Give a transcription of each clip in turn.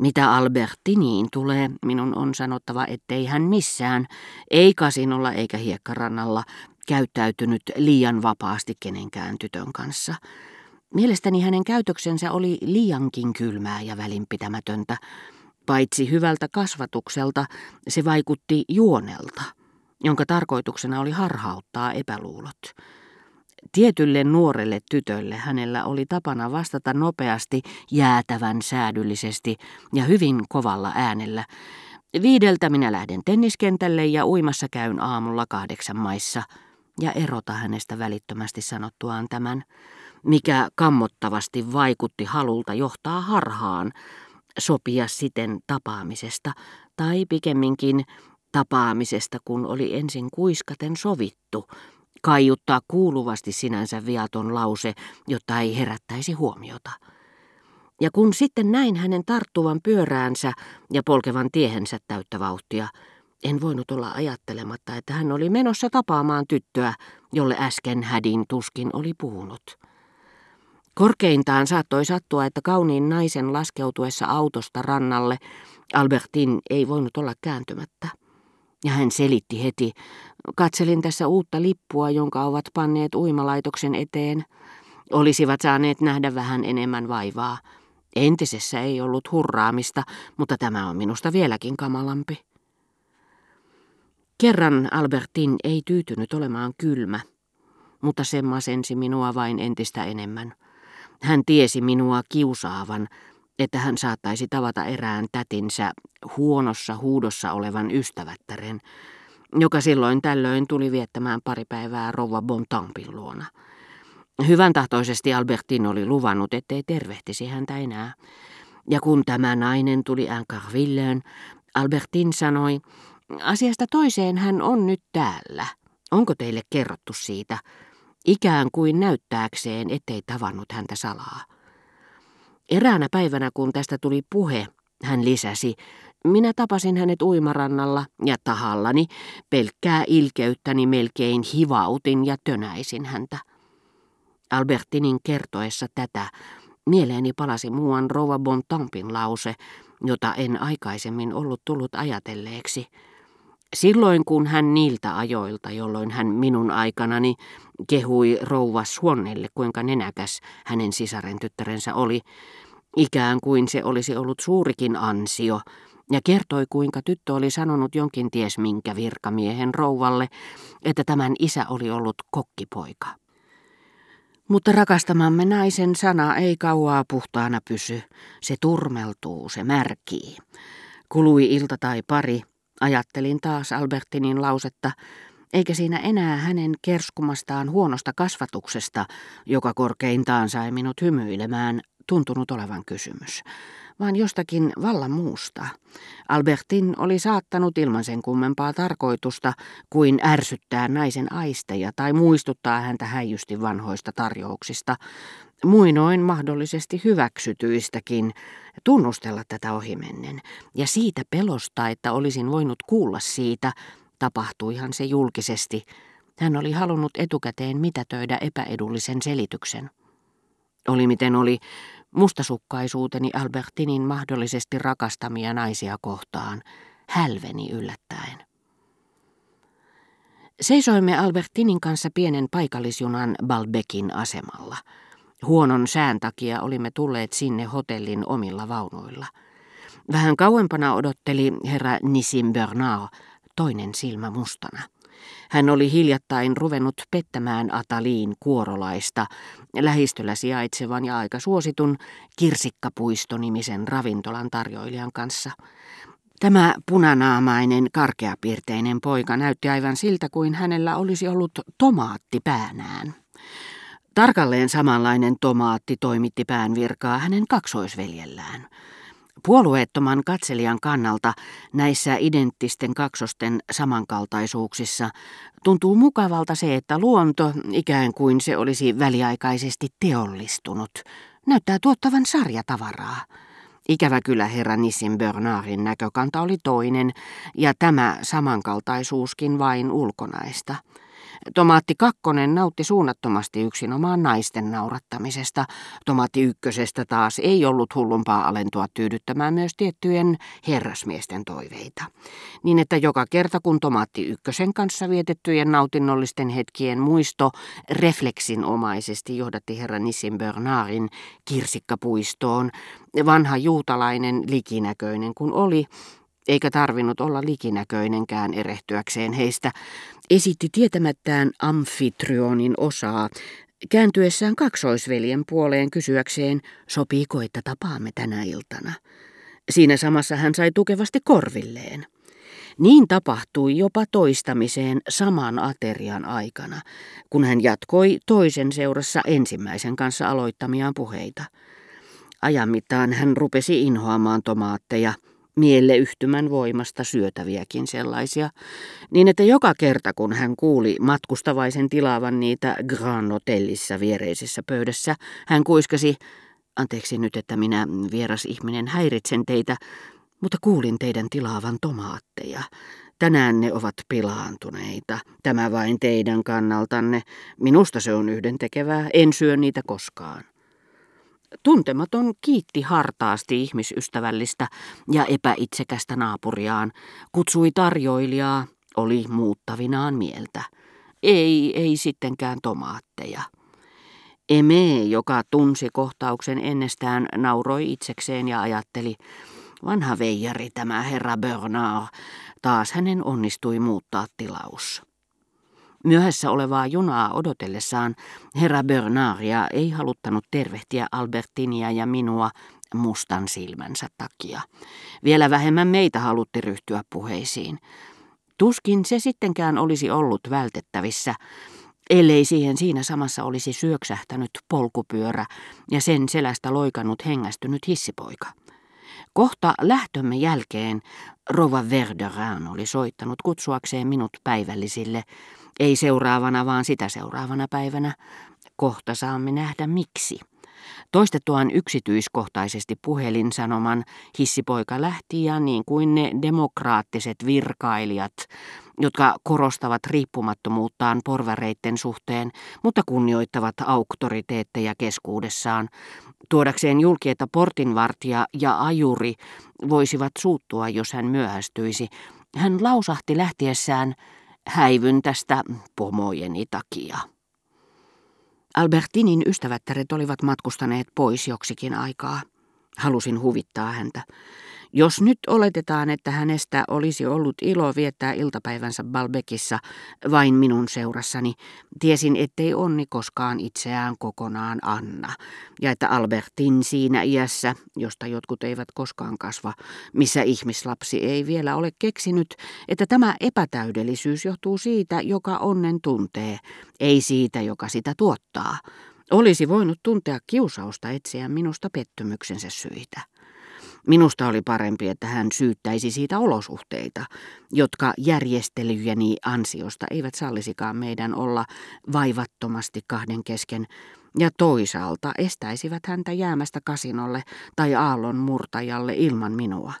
Mitä Albertiniin tulee, minun on sanottava, ettei hän missään, ei kasinolla eikä hiekkarannalla, käyttäytynyt liian vapaasti kenenkään tytön kanssa. Mielestäni hänen käytöksensä oli liiankin kylmää ja välinpitämätöntä. Paitsi hyvältä kasvatukselta, se vaikutti juonelta, jonka tarkoituksena oli harhauttaa epäluulot. Tietylle nuorelle tytölle hänellä oli tapana vastata nopeasti, jäätävän säädyllisesti ja hyvin kovalla äänellä. Viideltä minä lähden tenniskentälle ja uimassa käyn aamulla kahdeksan maissa. Ja erota hänestä välittömästi sanottuaan tämän, mikä kammottavasti vaikutti halulta johtaa harhaan, sopia siten tapaamisesta, tai pikemminkin tapaamisesta, kun oli ensin kuiskaten sovittu, kaiuttaa kuuluvasti sinänsä viaton lause, jotta ei herättäisi huomiota. Ja kun sitten näin hänen tarttuvan pyöräänsä ja polkevan tiehensä täyttä vauhtia, en voinut olla ajattelematta, että hän oli menossa tapaamaan tyttöä, jolle äsken hädin tuskin oli puhunut. Korkeintaan saattoi sattua, että kauniin naisen laskeutuessa autosta rannalle Albertin ei voinut olla kääntymättä. Ja hän selitti heti, katselin tässä uutta lippua, jonka ovat panneet uimalaitoksen eteen. Olisivat saaneet nähdä vähän enemmän vaivaa. Entisessä ei ollut hurraamista, mutta tämä on minusta vieläkin kamalampi. Kerran Albertin ei tyytynyt olemaan kylmä, mutta se masensi minua vain entistä enemmän. Hän tiesi minua kiusaavan, että hän saattaisi tavata erään tätinsä huonossa huudossa olevan ystävättären, joka silloin tällöin tuli viettämään pari päivää rouva Bontampin luona. Hyvän tahtoisesti Albertin oli luvannut, ettei tervehtisi häntä enää. Ja kun tämä nainen tuli Ancarvilleen, Albertin sanoi, asiasta toiseen hän on nyt täällä. Onko teille kerrottu siitä? Ikään kuin näyttääkseen, ettei tavannut häntä salaa. Eräänä päivänä, kun tästä tuli puhe, hän lisäsi, minä tapasin hänet uimarannalla ja tahallani, pelkkää ilkeyttäni melkein hivautin ja tönäisin häntä. Albertinin kertoessa tätä, mieleeni palasi muuan Rova Bontampin lause, jota en aikaisemmin ollut tullut ajatelleeksi. Silloin kun hän niiltä ajoilta, jolloin hän minun aikanani kehui rouva Suonnelle, kuinka nenäkäs hänen sisaren tyttärensä oli, ikään kuin se olisi ollut suurikin ansio, ja kertoi kuinka tyttö oli sanonut jonkin ties minkä virkamiehen rouvalle, että tämän isä oli ollut kokkipoika. Mutta rakastamamme naisen sana ei kauaa puhtaana pysy. Se turmeltuu, se märkii. Kului ilta tai pari. Ajattelin taas Albertinin lausetta, eikä siinä enää hänen kerskumastaan huonosta kasvatuksesta, joka korkeintaan sai minut hymyilemään, tuntunut olevan kysymys, vaan jostakin vallan muusta. Albertin oli saattanut ilman sen kummempaa tarkoitusta kuin ärsyttää naisen aisteja tai muistuttaa häntä häijysti vanhoista tarjouksista, muinoin mahdollisesti hyväksytyistäkin, tunnustella tätä ohimennen, ja siitä pelosta, että olisin voinut kuulla siitä, tapahtuihan se julkisesti. Hän oli halunnut etukäteen mitätöidä epäedullisen selityksen. Oli miten oli, mustasukkaisuuteni Albertinin mahdollisesti rakastamia naisia kohtaan hälveni yllättäen. Seisoimme Albertinin kanssa pienen paikallisjunan Balbekin asemalla. Huonon sään takia olimme tulleet sinne hotellin omilla vaunuilla. Vähän kauempana odotteli herra Nissim Bernard, toinen silmä mustana. Hän oli hiljattain ruvennut pettämään Ataliin kuorolaista, lähistöllä sijaitsevan ja aika suositun Kirsikkapuisto-nimisen ravintolan tarjoilijan kanssa. Tämä punanaamainen, karkeapiirteinen poika näytti aivan siltä kuin hänellä olisi ollut tomaatti päänään. Tarkalleen samanlainen tomaatti toimitti päänvirkaa hänen kaksoisveljellään. Puolueettoman katselijan kannalta näissä identtisten kaksosten samankaltaisuuksissa tuntuu mukavalta se, että luonto, ikään kuin se olisi väliaikaisesti teollistunut, näyttää tuottavan sarjatavaraa. Ikävä kyllä herra Nissin Bernardin näkökanta oli toinen, ja tämä samankaltaisuuskin vain ulkonaista. Tomaatti kakkonen nautti suunnattomasti yksinomaan naisten naurattamisesta. Tomaatti ykkösestä taas ei ollut hullumpaa alentua tyydyttämään myös tiettyjen herrasmiesten toiveita. Niin että joka kerta kun tomaatti ykkösen kanssa vietettyjen nautinnollisten hetkien muisto refleksinomaisesti johdatti herra Nissin Bernardin kirsikkapuistoon, vanha juutalainen likinäköinen kun oli, eikä tarvinnut olla likinäköinenkään erehtyäkseen heistä, esitti tietämättään amfitrionin osaa, kääntyessään kaksoisveljen puoleen kysyäkseen, sopiiko, että tapaamme tänä iltana. Siinä samassa hän sai tukevasti korvilleen. Niin tapahtui jopa toistamiseen saman aterian aikana, kun hän jatkoi toisen seurassa ensimmäisen kanssa aloittamiaan puheita. Ajan mittaan hän rupesi inhoamaan tomaatteja – yhtymän voimasta syötäviäkin sellaisia, niin että joka kerta kun hän kuuli matkustavaisen tilaavan niitä Grand Hotellissa viereisessä pöydässä, hän kuiskasi, anteeksi nyt, että minä vieras ihminen häiritsen teitä, mutta kuulin teidän tilaavan tomaatteja. Tänään ne ovat pilaantuneita. Tämä vain teidän kannaltanne. Minusta se on yhdentekevää. En syö niitä koskaan. Tuntematon kiitti hartaasti ihmisystävällistä ja epäitsekästä naapuriaan, kutsui tarjoilijaa, oli muuttavinaan mieltä. Ei, ei sittenkään tomaatteja. Eme, joka tunsi kohtauksen ennestään, nauroi itsekseen ja ajatteli, vanha veijari tämä herra Bernard, taas hänen onnistui muuttaa tilaus. Myöhässä olevaa junaa odotellessaan herra Bernardia ei haluttanut tervehtiä Albertinia ja minua mustan silmänsä takia. Vielä vähemmän meitä halutti ryhtyä puheisiin. Tuskin se sittenkään olisi ollut vältettävissä, ellei siihen siinä samassa olisi syöksähtänyt polkupyörä ja sen selästä loikannut hengästynyt hissipoika. Kohta lähtömme jälkeen Rova Verderin oli soittanut kutsuakseen minut päivällisille, ei seuraavana, vaan sitä seuraavana päivänä. Kohta saamme nähdä miksi. Toistettuaan yksityiskohtaisesti puhelin sanoman, hissipoika lähti ja niin kuin ne demokraattiset virkailijat, jotka korostavat riippumattomuuttaan porvareitten suhteen, mutta kunnioittavat auktoriteetteja keskuudessaan, tuodakseen julki, että portinvartija ja ajuri voisivat suuttua, jos hän myöhästyisi. Hän lausahti lähtiessään, häivyn tästä pomojeni takia. Albertinin ystävättäret olivat matkustaneet pois joksikin aikaa. Halusin huvittaa häntä. Jos nyt oletetaan, että hänestä olisi ollut ilo viettää iltapäivänsä Balbekissa vain minun seurassani, tiesin, ettei onni koskaan itseään kokonaan anna, ja että Albertin siinä iässä, josta jotkut eivät koskaan kasva, missä ihmislapsi ei vielä ole keksinyt, että tämä epätäydellisyys johtuu siitä, joka onnen tuntee, ei siitä, joka sitä tuottaa, olisi voinut tuntea kiusausta etsiä minusta pettymyksensä syitä. Minusta oli parempi, että hän syyttäisi siitä olosuhteita, jotka järjestelyjeni ansiosta eivät sallisikaan meidän olla vaivattomasti kahden kesken, ja toisaalta estäisivät häntä jäämästä kasinolle tai aallon murtajalle ilman minua.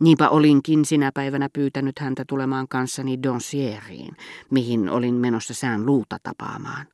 Niinpä olinkin sinä päivänä pyytänyt häntä tulemaan kanssani Donsieriin, mihin olin menossa sään luuta tapaamaan.